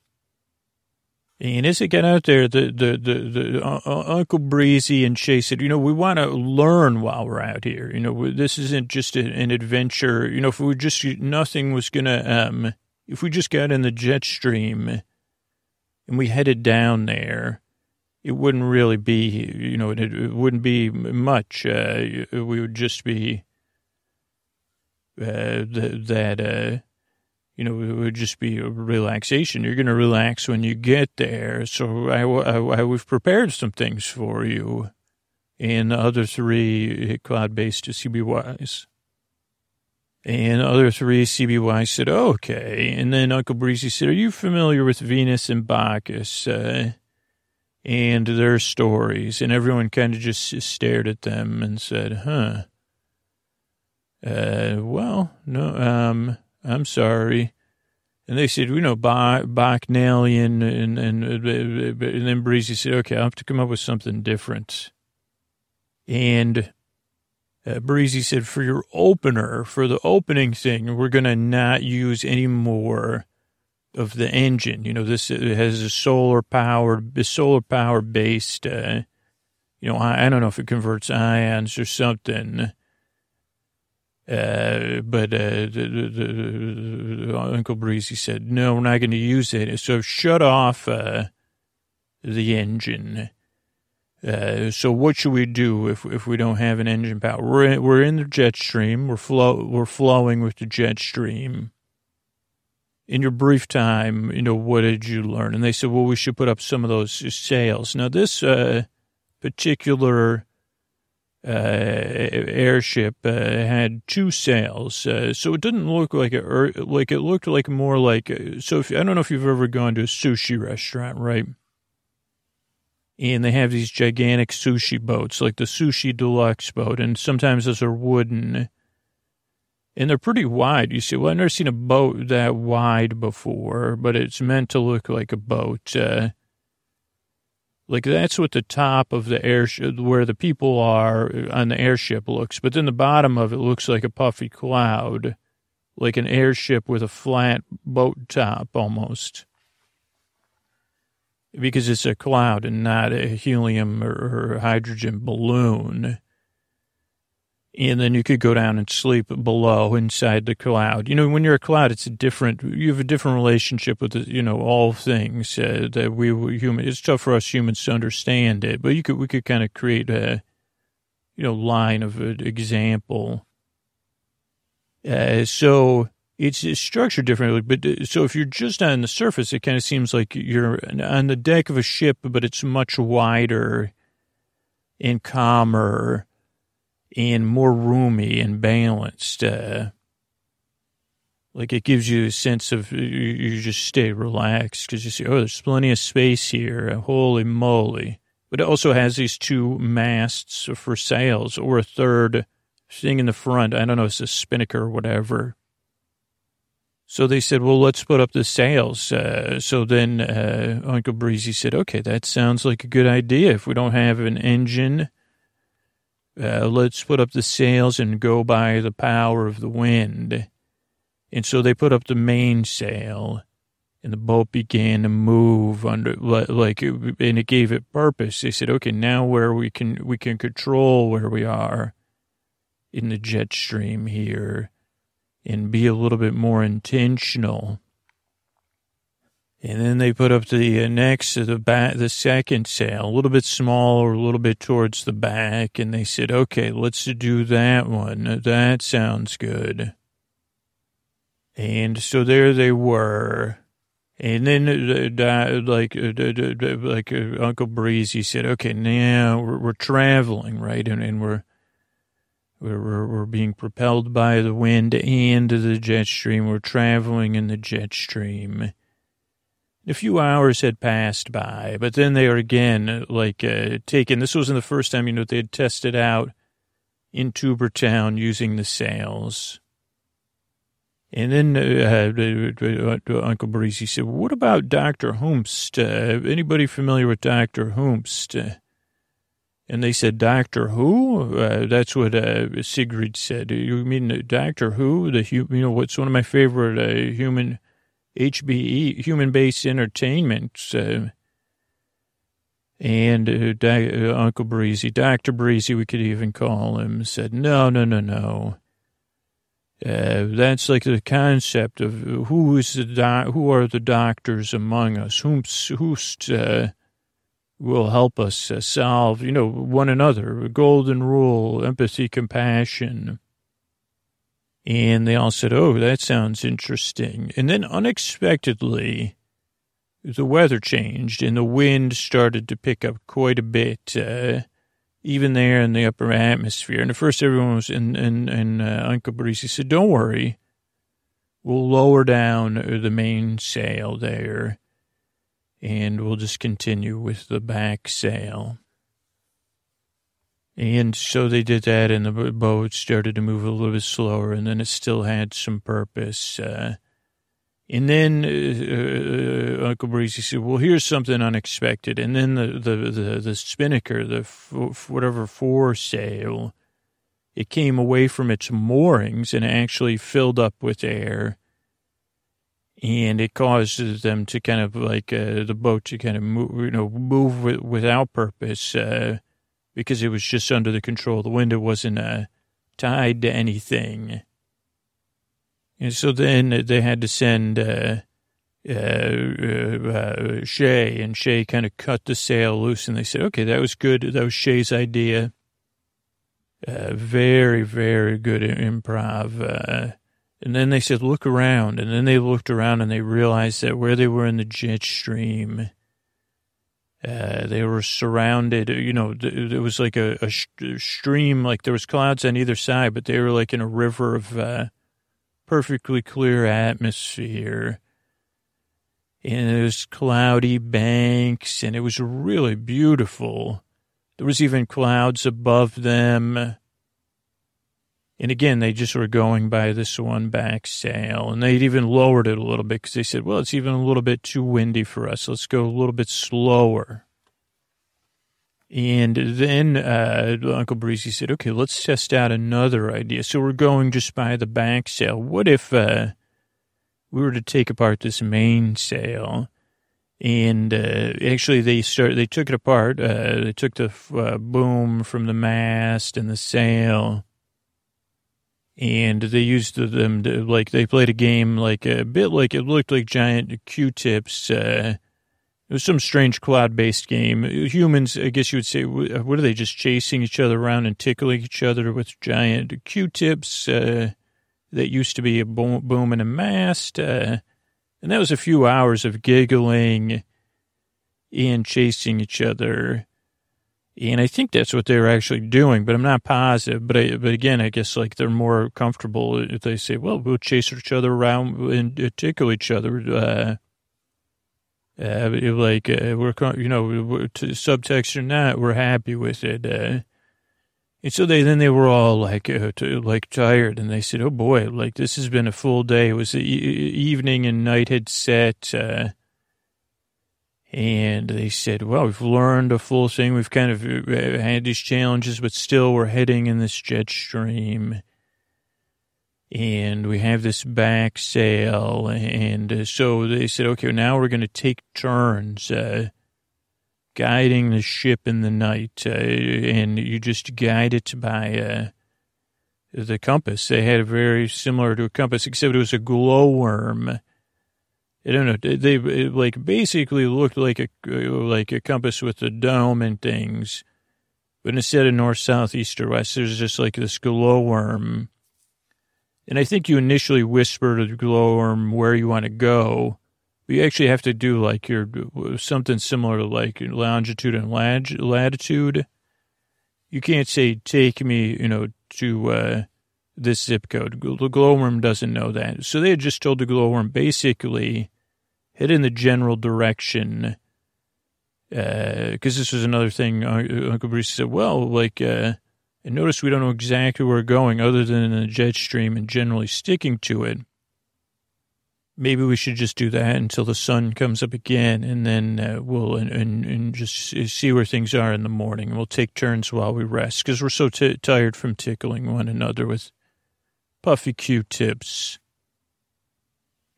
And as they got out there, the the the, the uh, uh Uncle Breezy and Shay said, "You know, we want to learn while we're out here. You know, this isn't just a, an adventure. You know, if we just nothing was gonna, um, if we just got in the jet stream." And we headed down there, it wouldn't really be, you know, it, it wouldn't be much. Uh, we would just be uh, th- that, uh, you know, it would just be a relaxation. You're going to relax when you get there. So I, I, I, we've prepared some things for you. And the other three cloud-based CBYs. And the other three CBY said, oh, okay. And then Uncle Breezy said, are you familiar with Venus and Bacchus uh, and their stories? And everyone kind of just stared at them and said, huh. Uh, well, no, um, I'm sorry. And they said, you know, Bacchanalian. And, and, and then Breezy said, okay, I'll have to come up with something different. And uh, Breezy said, for your opener, for the opening thing, we're going to not use any more of the engine. You know, this has a solar powered, solar power based, uh, you know, I, I, don't know if it converts ions or something. Uh, but uh, the, the, the, Uncle Breezy said, no, we're not going to use it. So shut off uh, the engine uh, so what should we do if if we don't have an engine power? We're in, we're in the jet stream. We're flow we're flowing with the jet stream. In your brief time, you know what did you learn? And they said, well, we should put up some of those sails. Now this uh, particular uh, airship uh, had two sails, uh, so it didn't look like a like it looked like more like. so if I don't know if you've ever gone to a sushi restaurant, right? And they have these gigantic sushi boats, like the Sushi Deluxe boat, and sometimes those are wooden, and they're pretty wide. You see, well, I've never seen a boat that wide before, but it's meant to look like a boat. Uh, like that's what the top of the airship, where the people are on the airship looks, but then the bottom of it looks like a puffy cloud, like an airship with a flat boat top almost because it's a cloud and not a helium or, hydrogen balloon. And then you could go down and sleep below inside the cloud. You know, when you're a cloud, it's a different, you have a different relationship with, the, you know, all things uh, that we were human, it's tough for us humans to understand it, but you could, we could kind of create a, you know, line of an example. Uh, so it's, structured differently. But uh, so if you're just on the surface, it kind of seems like you're on the deck of a ship, but it's much wider and calmer and more roomy and balanced. Uh, like it gives you a sense of you, you just stay relaxed because you see, oh, there's plenty of space here. Holy moly. But it also has these two masts for sails or a third thing in the front. I don't know, it's a spinnaker or whatever. So they said, well, let's put up the sails. Uh, so then uh, Uncle Breezy said, okay, that sounds like a good idea. If we don't have an engine, uh, let's put up the sails and go by the power of the wind. And so they put up the mainsail and the boat began to move under like and it gave it purpose. They said, okay, now where we can, we can control where we are in the jet stream here and be a little bit more intentional. And then they put up the uh, next, the back, the second sail, a little bit smaller, a little bit towards the back. And they said, okay, let's do that one. That sounds good. And so there they were. And then, uh, like, uh, like uh, Uncle Breezy said, okay, now we're, we're traveling, right? And, and we're, we're, we're being propelled by the wind and the jet stream. We're traveling in the jet stream. A few hours had passed by, but then they are again like uh, taken. This wasn't the first time, you know, they had tested out in Tubertown using the sails. And then uh, uh, Uncle Breezy said, "What about Doctor Hoomst? Uh, anybody familiar with Doctor Hoomst?" And they said, "Doctor who?" Uh, that's what uh, Sigrid said. You mean Doctor Who? The you know what's one of my favorite uh, human HBE human based entertainment. and Uncle Breezy, Doctor Breezy, we could even call him, said, "No, no, no, no." Uh, that's like the concept of who is the who are the doctors among us, whom who's uh, will help us uh, solve, you know, one another, golden rule, empathy, compassion. And they all said, "Oh, that sounds interesting." And then unexpectedly, the weather changed and the wind started to pick up quite a bit. Uh, even there in the upper atmosphere. And at first, everyone was in, in, in uh, Uncle Breezy said, Don't worry, we'll lower down the mainsail there and we'll just continue with the back sail. And so they did that, and the boat started to move a little bit slower, and then it still had some purpose. Uh, and then uh, uh, Uncle Breezy said, "Well, here's something unexpected." And then the the the, the spinnaker, the f- whatever foresail, it came away from its moorings and actually filled up with air, and it caused them to kind of like uh, the boat to kind of move, you know, move with, without purpose uh, because it was just under the control the wind. It wasn't uh, tied to anything. And so then they had to send uh, uh, uh, Shay, and Shay kind of cut the sail loose, and they said, okay, that was good. That was Shay's idea. Very, very good improv. And then they said, look around. And then they looked around and they realized that where they were in the jet stream, uh, they were surrounded, you know, it was like a, a, stream, like there was clouds on either side, but they were like in a river of, uh, perfectly clear atmosphere. And it was cloudy banks, and it was really beautiful. There was even clouds above them. And again, they just were going by this one back sail, and they'd even lowered it a little bit because they said, well, it's even a little bit too windy for us. Let's go a little bit slower. And then uh, Uncle Breezy said, okay, let's test out another idea. So we're going just by the back sail. What if uh, we were to take apart this mainsail? And uh, actually, they start. They took it apart. Uh, they took the uh, boom from the mast and the sail, and they used them to, like they played a game like a bit like it looked like giant Q-tips uh, it was some strange cloud-based game. Humans, I guess you would say, what are they just chasing each other around and tickling each other with giant Q-tips? Uh, that used to be a boom, boom and a mast. Uh, and that was a few hours of giggling and chasing each other. And I think that's what they were actually doing, but I'm not positive. But I, but again, I guess like they're more comfortable if they say, "Well, we'll chase each other around and tickle each other." Uh, uh, like uh, we're you know we're, subtext or not, we're happy with it. Uh, and so they then they were all like uh, like tired, and they said, "Oh boy, like this has been a full day. It was e- evening and night had set." Uh, and they said, well, we've learned a full thing. We've kind of uh, had these challenges, but still we're heading in this jet stream. And we have this back sail. And uh, so they said, okay, now we're going to take turns uh, guiding the ship in the night. Uh, and you just guide it by uh, the compass. They had a very similar to a compass, except it was a glowworm I don't know. They like basically looked like a like a compass with a dome and things, but instead of north, south, east, or west, there's just like this glowworm. And I think you initially whisper to the glowworm where you want to go. But you actually have to do like your something similar to like longitude and latitude. You can't say take me, you know, to uh, this zip code. The glowworm doesn't know that. So they had just told the glowworm basically head in the general direction. Because uh, this was another thing Uncle Bruce said, well, like, uh, and notice we don't know exactly where we're going other than in the jet stream and generally sticking to it. Maybe we should just do that until the sun comes up again, and then uh, we'll and, and, and, just see where things are in the morning. We'll take turns while we rest because we're so t- tired from tickling one another with puffy Q-tips.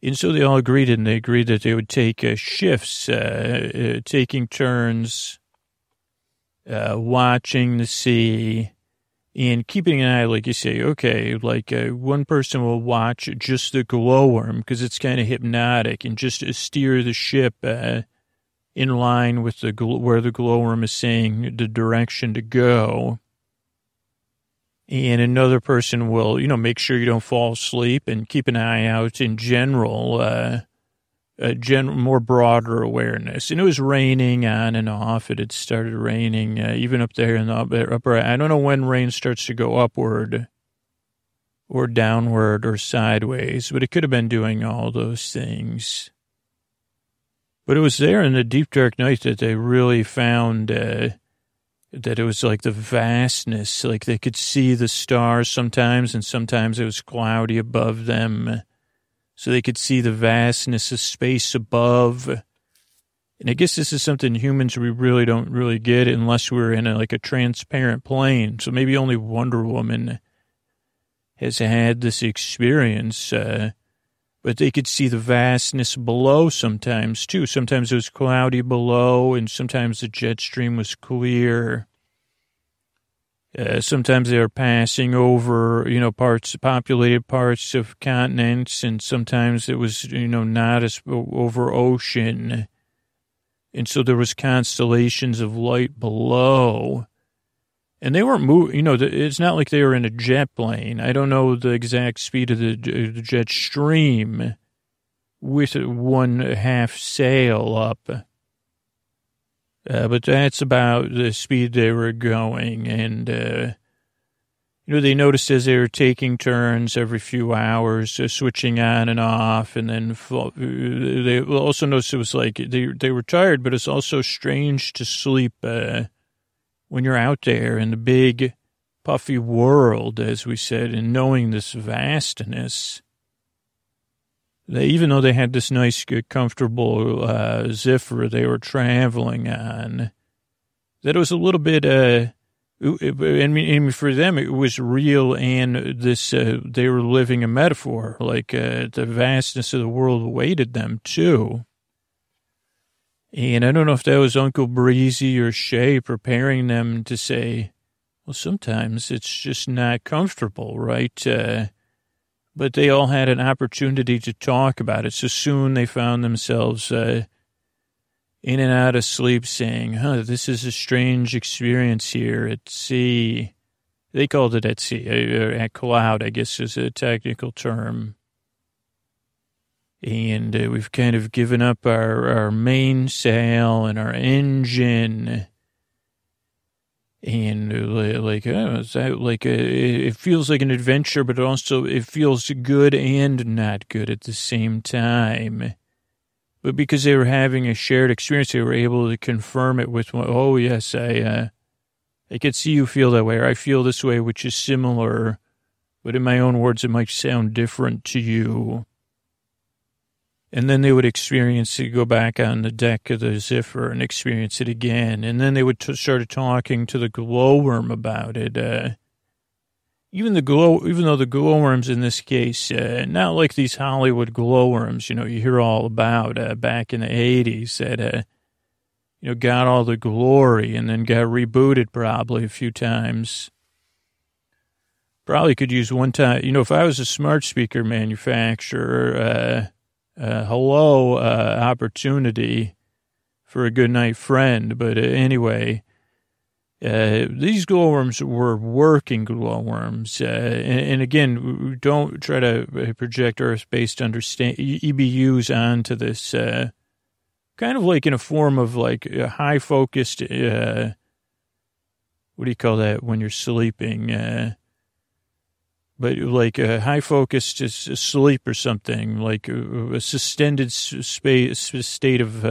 And so they all agreed, and they agreed that they would take uh, shifts, uh, uh, taking turns, uh, watching the sea, and keeping an eye, like you say, okay, like uh, one person will watch just the glowworm because it's kind of hypnotic, and just steer the ship uh, in line with the where the glowworm is saying the direction to go and another person will, you know, make sure you don't fall asleep and keep an eye out in general, uh, a gen- more broader awareness. And it was raining on and off. It had started raining uh, even up there in the upper. I don't know when rain starts to go upward or downward or sideways, but it could have been doing all those things. But it was there in the deep dark night that they really found. Uh, that it was like the vastness, like they could see the stars sometimes, and sometimes it was cloudy above them. So they could see the vastness of space above. And I guess this is something humans we really don't really get unless we're in a, like a transparent plane. So maybe only Wonder Woman has had this experience. Uh, but they could see the vastness below sometimes too. Sometimes it was cloudy below, and sometimes the jet stream was clear. Uh, sometimes they were passing over, you know, parts, populated parts of continents, and sometimes it was, you know, not as over ocean. And so there was constellations of light below and they weren't moving. You know, it's not like they were in a jet plane. I don't know the exact speed of the, jet stream with one half sail up. Uh, but that's about the speed they were going. And, uh, you know, they noticed as they were taking turns every few hours, uh, switching on and off. And then they also noticed it was like they, they were tired, but it's also strange to sleep uh, when you're out there in the big, puffy world, as we said, and knowing this vastness, they, even though they had this nice, comfortable uh, Zephyr they were traveling on, that it was a little bit, uh, mean, for them, it was real, and this uh, they were living a metaphor. Like uh, the vastness of the world awaited them too. And I don't know if that was Uncle Breezy or Shay preparing them to say, well, sometimes it's just not comfortable, right? Uh, but they all had an opportunity to talk about it. So soon they found themselves uh, in and out of sleep saying, huh, this is a strange experience here at sea. They called it at sea. Or at cloud, I guess is a technical term. And uh, we've kind of given up our, our mainsail and our engine. And uh, like, uh, like, it feels like an adventure, but also it feels good and not good at the same time. But because they were having a shared experience, they were able to confirm it with, oh, yes, I, uh, I could see you feel that way, or I feel this way, which is similar, but in my own words, it might sound different to you. And then they would experience it, go back on the deck of the Zephyr and experience it again. And then they would t- start talking to the glowworm about it. Uh, even the glow, even though the glowworms in this case, uh, not like these Hollywood glowworms, you know, you hear all about uh, back in the '80s that, uh, you know, got all the glory and then got rebooted probably a few times. Probably could use one time, you know, if I was a smart speaker manufacturer, uh, uh, hello, uh, opportunity for a good night friend. But anyway, uh, these glowworms were working glowworms. Uh, and, and, again, don't try to project Earth-based understand EBUs onto this. Uh, kind of like in a form of like a high-focused. Uh, what do you call that when you're sleeping? Uh, but like a high-focused sleep or something, like a, a suspended space, state of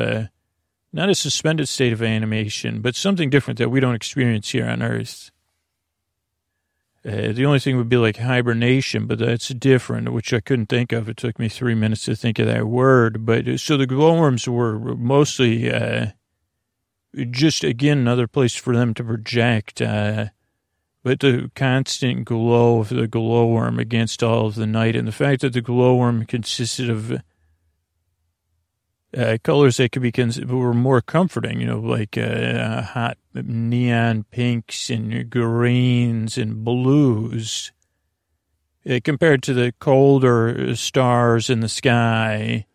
not a suspended state of animation, but something different that we don't experience here on Earth. Uh, the only thing would be like hibernation, but that's different, which I couldn't think of. It took me three minutes to think of that word. But uh, so the glowworms were mostly uh, just, again, another place for them to project. Uh, but the constant glow of the glowworm against all of the night, and the fact that the glowworm consisted of uh, colors that could be cons- were more comforting, you know, like uh, hot neon pinks and greens and blues, uh, compared to the colder stars in the sky.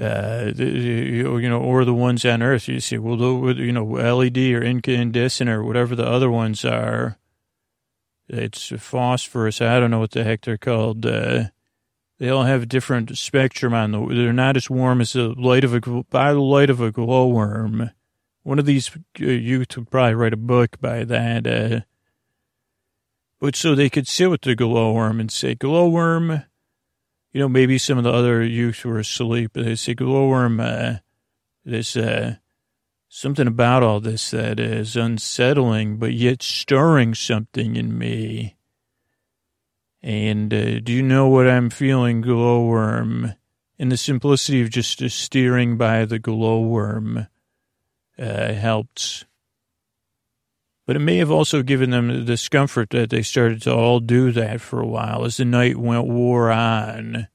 Uh, you know, or the ones on Earth. You see, well, you know, LED or incandescent or whatever the other ones are. It's phosphorus. I don't know what the heck they're called. Uh, they all have a different spectrum on the. They're not as warm as the light of a by the light of a glowworm. One of these uh, youth would probably write a book by that. Uh, but so they could sit with the glowworm and say, glowworm, you know, maybe some of the other youths were asleep. They say, glowworm, uh, there's uh, something about all this that is unsettling, but yet stirring something in me. And uh, do you know what I'm feeling, glowworm? And the simplicity of just steering by the glowworm uh, helped. But it may have also given them the discomfort that they started to all do that for a while as the night went wore on.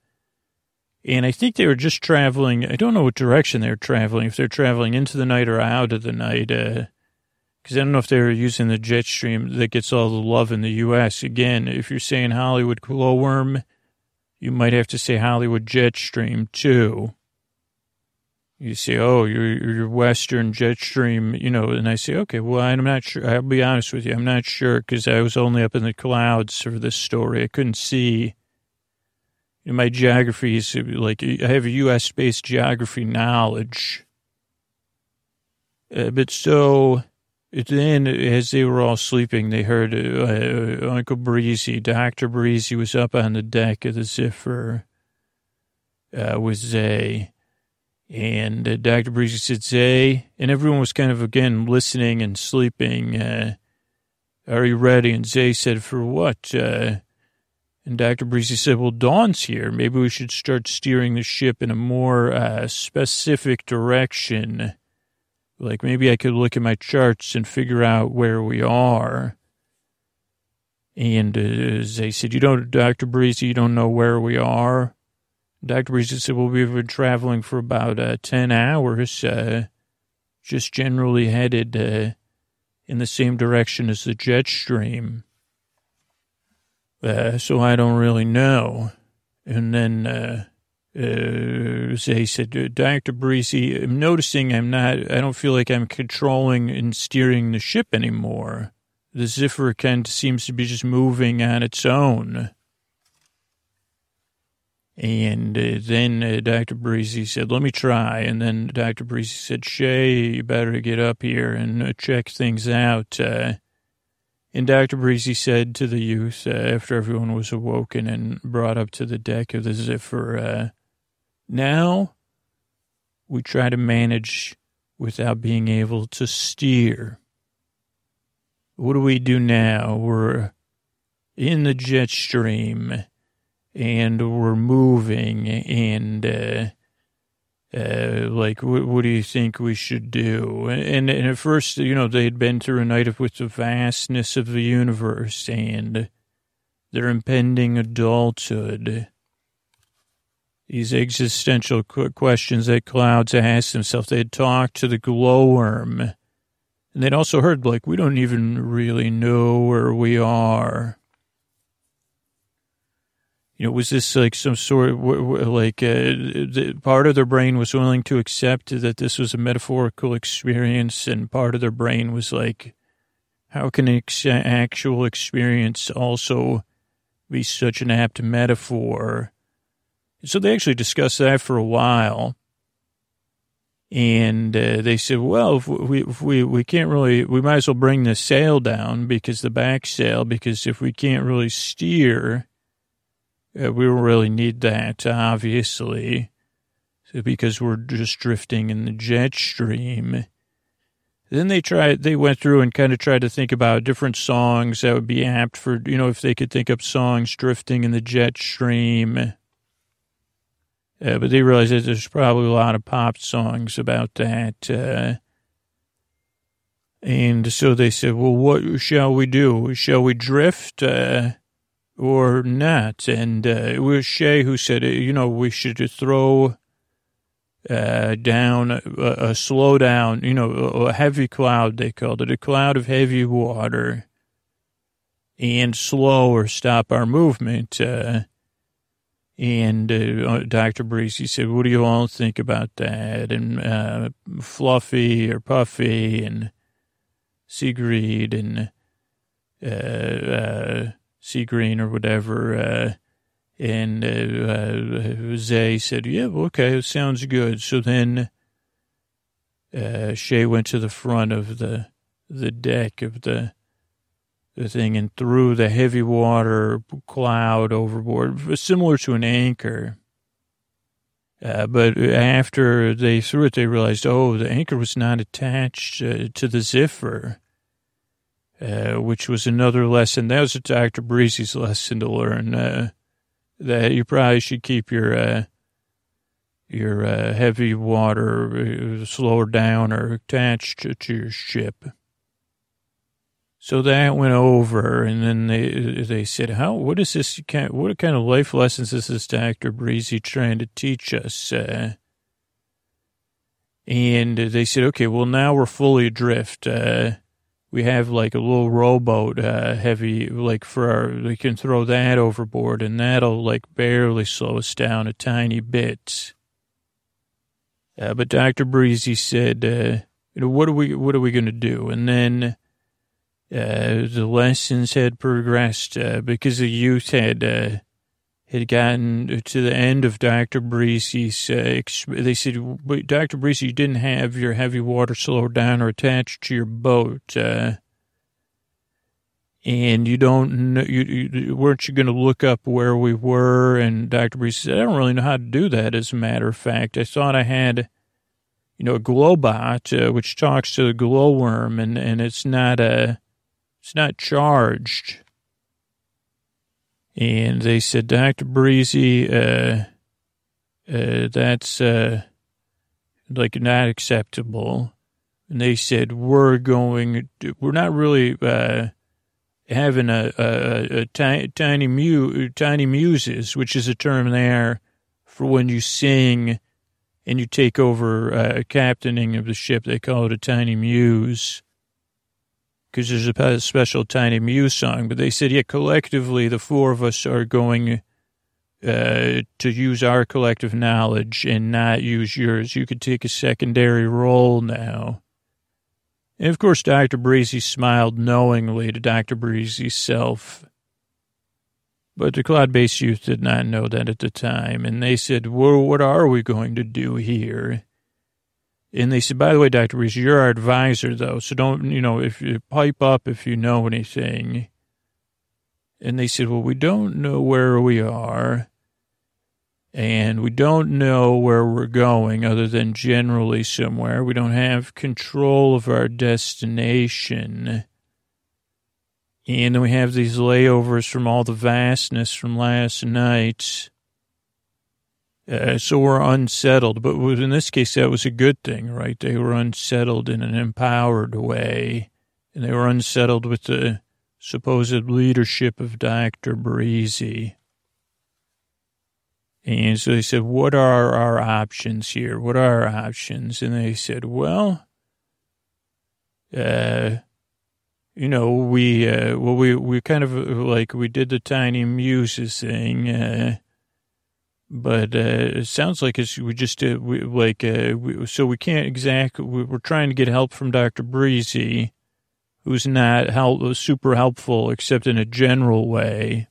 And I think they were just traveling. I don't know what direction they were traveling, if they're traveling into the night or out of the night. Uh, because I don't know if they were using the jet stream that gets all the love in the U.S. Again, if you're saying Hollywood glowworm, you might have to say Hollywood jet stream too. You say, oh, you're, you're Western jet stream, you know, and I say, okay, well, I'm not sure. I'll be honest with you. I'm not sure because I was only up in the clouds for this story. I couldn't see. My geography is like, I have a U.S. based geography knowledge. Uh, but so then, as they were all sleeping, they heard uh, Uncle Breezy, Dr. Breezy, was up on the deck of the Zephyr uh, with Zay. And uh, Dr. Breezy said, Zay, and everyone was kind of, again, listening and sleeping. Uh, are you ready? And Zay said, for what? Uh, and Dr. Breezy said, well, Dawn's here. Maybe we should start steering the ship in a more uh, specific direction. Like maybe I could look at my charts and figure out where we are. And uh, they said, you don't, Dr. Breezy, you don't know where we are? Dr. Breezy said, well, we've been traveling for about uh, 10 hours, uh, just generally headed uh, in the same direction as the jet stream. Uh, so I don't really know. And then uh, uh, he said, Dr. Breezy, I'm noticing I'm not, I don't feel like I'm controlling and steering the ship anymore. the Zephyr kind of seems to be just moving on its own. And uh, then uh, Dr. Breezy said, let me try. And then Dr. Breezy said, Shay, you better get up here and uh, check things out. Uh, and Dr. Breezy said to the youth, uh, after everyone was awoken and brought up to the deck of the Zephyr, uh, now we try to manage without being able to steer. What do we do now? We're in the jet stream and we're moving and uh, uh, like what, what, do you think we should do? And, and at first you know they'd been through a night of with the vastness of the universe and their impending adulthood. These existential questions that clouds asked himself they'd talked to the glowworm and they'd also heard like we don't even really know where we are you know, was this like some sort of like uh, part of their brain was willing to accept that this was a metaphorical experience, and part of their brain was like, how can an actual experience also be such an apt metaphor? So they actually discussed that for a while. And uh, they said, well, if we, if we, we can't really, we might as well bring the sail down because the back sail, because if we can't really steer, uh, we don't really need that, obviously, because we're just drifting in the jet stream. Then they tried, they went through and kind of tried to think about different songs that would be apt for, you know, if they could think of songs drifting in the jet stream. Uh, but they realized that there's probably a lot of pop songs about that. Uh, and so they said, well, what shall we do? Shall we drift? Uh, or not. And uh, it was Shay who said, uh, you know, we should throw uh, down a, a slow down, you know, a heavy cloud, they called it, a cloud of heavy water, and slow or stop our movement. Uh, and uh, Dr. Breezy said, what do you all think about that? And uh, Fluffy or Puffy and Sigrid and uh, uh, sea green or whatever. Uh, and uh, uh, Zay said, yeah, okay, it sounds good. So then uh, Shay went to the front of the the deck of the the thing and threw the heavy water cloud overboard, similar to an anchor. Uh, but after they threw it, they realized, oh, the anchor was not attached uh, to the zephyr. Uh, which was another lesson. That was Dr. Breezy's lesson to learn, uh, that you probably should keep your, uh, your, uh, heavy water uh, slower down or attached to, to, your ship. So that went over, and then they they said, "How? What is this? What kind of life lessons is this Doctor Breezy trying to teach us?" Uh, and they said, "Okay, well now we're fully adrift. We have like a little rowboat, uh, heavy, like for our, we can throw that overboard and that'll like barely slow us down a tiny bit. Uh, but Dr. Breezy said, uh, you know, what are we, what are we going to do? And then, uh, the lessons had progressed, uh, because the youth had, uh, had gotten to the end of Dr. Breezy's, uh, they said, Dr. Breezy, you didn't have your heavy water slowed down or attached to your boat. Uh, and you don't know, you, you weren't you going to look up where we were? And Dr. Breezy said, I don't really know how to do that. As a matter of fact, I thought I had, you know, a Globot, uh, which talks to the glowworm and, and it's not a, it's not charged. And they said, Dr. Breezy, uh, uh, that's, uh, like not acceptable. And they said, we're going, to, we're not really, uh, having a, a, a tiny, tiny, mu, tiny muses, which is a term there for when you sing and you take over uh, captaining of the ship. They call it a tiny muse because there's a special Tiny Muse song. But they said, yeah, collectively, the four of us are going uh, to use our collective knowledge and not use yours. You could take a secondary role now. And of course, Dr. Breezy smiled knowingly to Dr. Breezy's self. But the cloud-based youth did not know that at the time. And they said, well, what are we going to do here? And they said, by the way, Dr. Reese, you're our advisor, though. So don't, you know, if you pipe up if you know anything. And they said, well, we don't know where we are and we don't know where we're going other than generally somewhere. We don't have control of our destination. And then we have these layovers from all the vastness from last night. Uh, so we're unsettled. But in this case, that was a good thing, right? They were unsettled in an empowered way. And they were unsettled with the supposed leadership of Dr. Breezy. And so they said, what are our options here? What are our options? And they said, well, uh, you know, we, uh, well, we, we kind of like, we did the tiny muses thing, uh, but, uh, it sounds like it's, we just, uh, we, like, uh, we, so we can't exactly, we're trying to get help from Dr. Breezy, who's not help, super helpful except in a general way.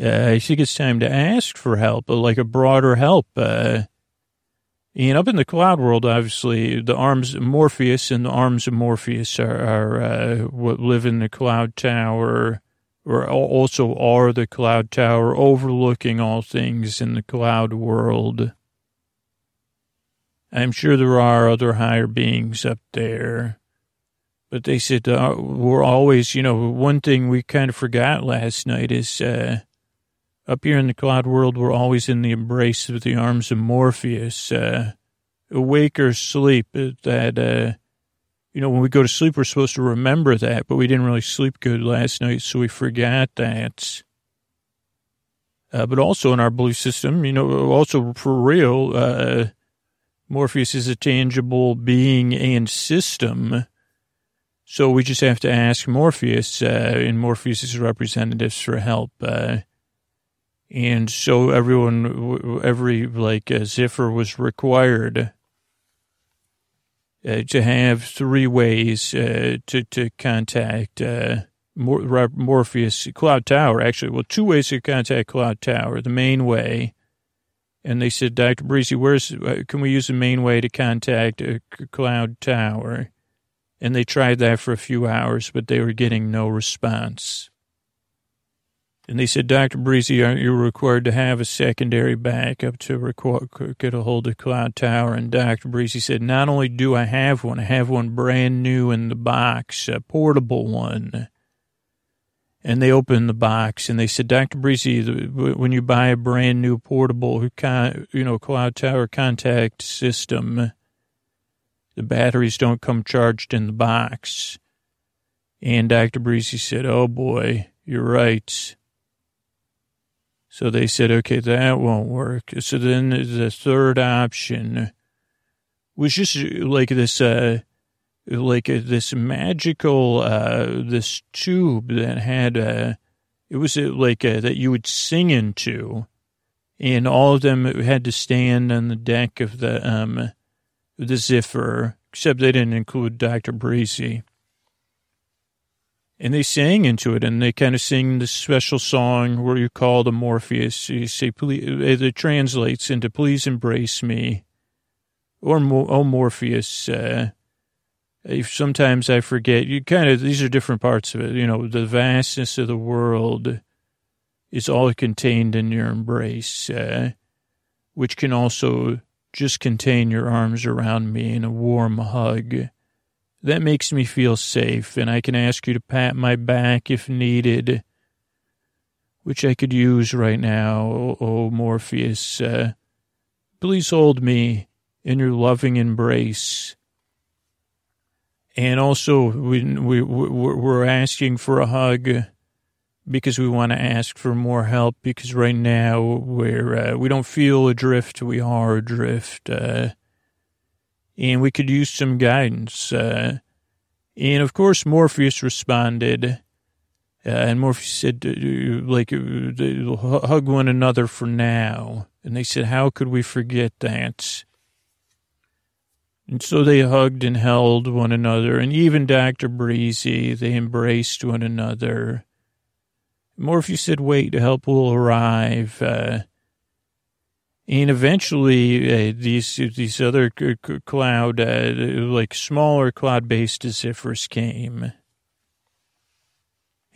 Uh, I think it's time to ask for help, like a broader help. Uh, and up in the cloud world, obviously, the arms of Morpheus and the arms of Morpheus are, are uh, what live in the cloud tower, also are the cloud tower, overlooking all things in the cloud world. I'm sure there are other higher beings up there. But they said uh, we're always, you know, one thing we kind of forgot last night is uh, up here in the cloud world, we're always in the embrace of the arms of Morpheus. Uh, awake or sleep, uh, that, uh, you know, when we go to sleep, we're supposed to remember that, but we didn't really sleep good last night, so we forgot that. Uh, but also in our belief system, you know, also for real, uh, Morpheus is a tangible being and system. So we just have to ask Morpheus uh, and Morpheus's representatives for help. Uh, and so everyone, every like uh, Zephyr was required uh, to have three ways uh, to to contact uh, Mor- Morpheus Cloud Tower. Actually, well, two ways to contact Cloud Tower. The main way, and they said, Doctor Breezy, where's can we use the main way to contact Cloud Tower? And they tried that for a few hours, but they were getting no response. And they said, Dr. Breezy, aren't you required to have a secondary backup to get a hold of Cloud Tower? And Dr. Breezy said, not only do I have one, I have one brand new in the box, a portable one. And they opened the box and they said, Dr. Breezy, when you buy a brand new portable, you know, Cloud Tower contact system, the batteries don't come charged in the box. And Dr. Breezy said, oh boy, you're right. So they said, okay, that won't work. So then the third option was just like this, uh, like a, this magical, uh, this tube that had, uh, it was uh, like uh, that you would sing into, and all of them had to stand on the deck of the, um, the Zephyr, except they didn't include Dr. Breezy and they sang into it, and they kind of sing this special song where you call the Morpheus. You say, please, it translates into "Please embrace me," or "Oh Morpheus." Uh, sometimes I forget. You kind of these are different parts of it. You know, the vastness of the world is all contained in your embrace, uh, which can also just contain your arms around me in a warm hug. That makes me feel safe, and I can ask you to pat my back if needed, which I could use right now, oh, Morpheus. Uh, please hold me in your loving embrace. And also, we, we, we're asking for a hug because we want to ask for more help because right now we're, uh, we don't feel adrift, we are adrift. Uh, and we could use some guidance. Uh, and of course, Morpheus responded, uh, and Morpheus said, like, uh, hug one another for now. And they said, how could we forget that? And so they hugged and held one another, and even Dr. Breezy, they embraced one another. Morpheus said, wait, help will arrive. Uh, and eventually, uh, these these other cloud, uh, like smaller cloud-based Zephyrs came.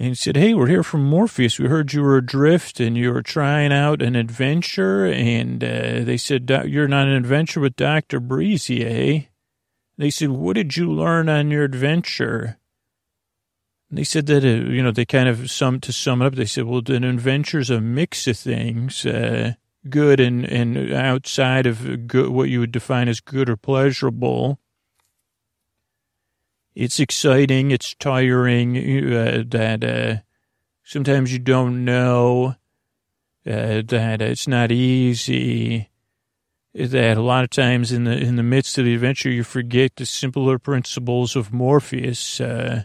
And he said, hey, we're here from Morpheus. We heard you were adrift and you were trying out an adventure. And uh, they said, you're not an adventure with Dr. Breezy, eh? They said, what did you learn on your adventure? And they said that, uh, you know, they kind of, sum to sum it up, they said, well, an adventure's a mix of things. Uh, good and, and outside of good, what you would define as good or pleasurable. It's exciting. It's tiring. Uh, that uh, sometimes you don't know. Uh, that it's not easy. That a lot of times in the in the midst of the adventure, you forget the simpler principles of Morpheus uh,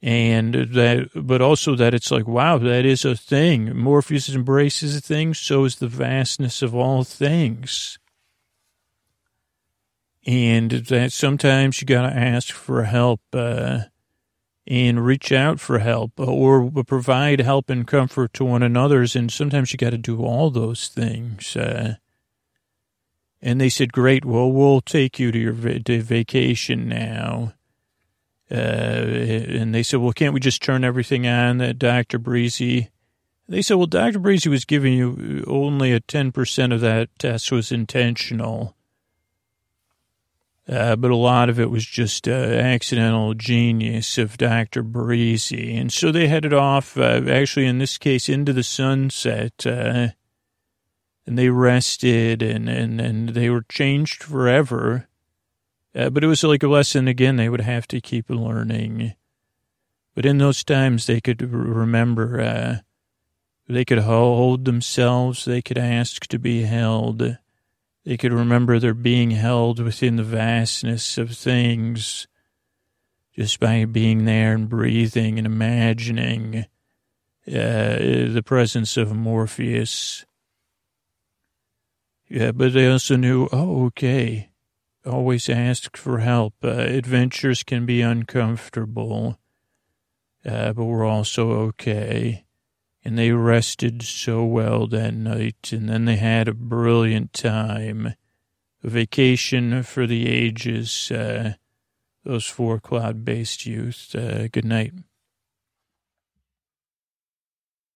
and that, but also that it's like, wow, that is a thing. Morpheus embraces a thing, so is the vastness of all things. And that sometimes you got to ask for help uh, and reach out for help or provide help and comfort to one another's. And sometimes you got to do all those things. Uh, and they said, great, well, we'll take you to your va- to vacation now uh, and they said, well, can't we just turn everything on that Dr. Breezy? They said, well, Dr. Breezy was giving you only a 10% of that test was intentional. Uh, but a lot of it was just uh, accidental genius of Dr. Breezy. And so they headed off, uh, actually, in this case, into the sunset. Uh, and they rested and, and, and they were changed forever. Uh, but it was like a lesson again they would have to keep learning. But in those times they could remember, uh, they could hold themselves, they could ask to be held, they could remember their being held within the vastness of things just by being there and breathing and imagining uh, the presence of Morpheus. Yeah, but they also knew, oh, okay, always ask for help. Uh, adventures can be uncomfortable, uh, but we're also okay. And they rested so well that night, and then they had a brilliant time. A vacation for the ages, uh, those four cloud based youth. Uh, good night.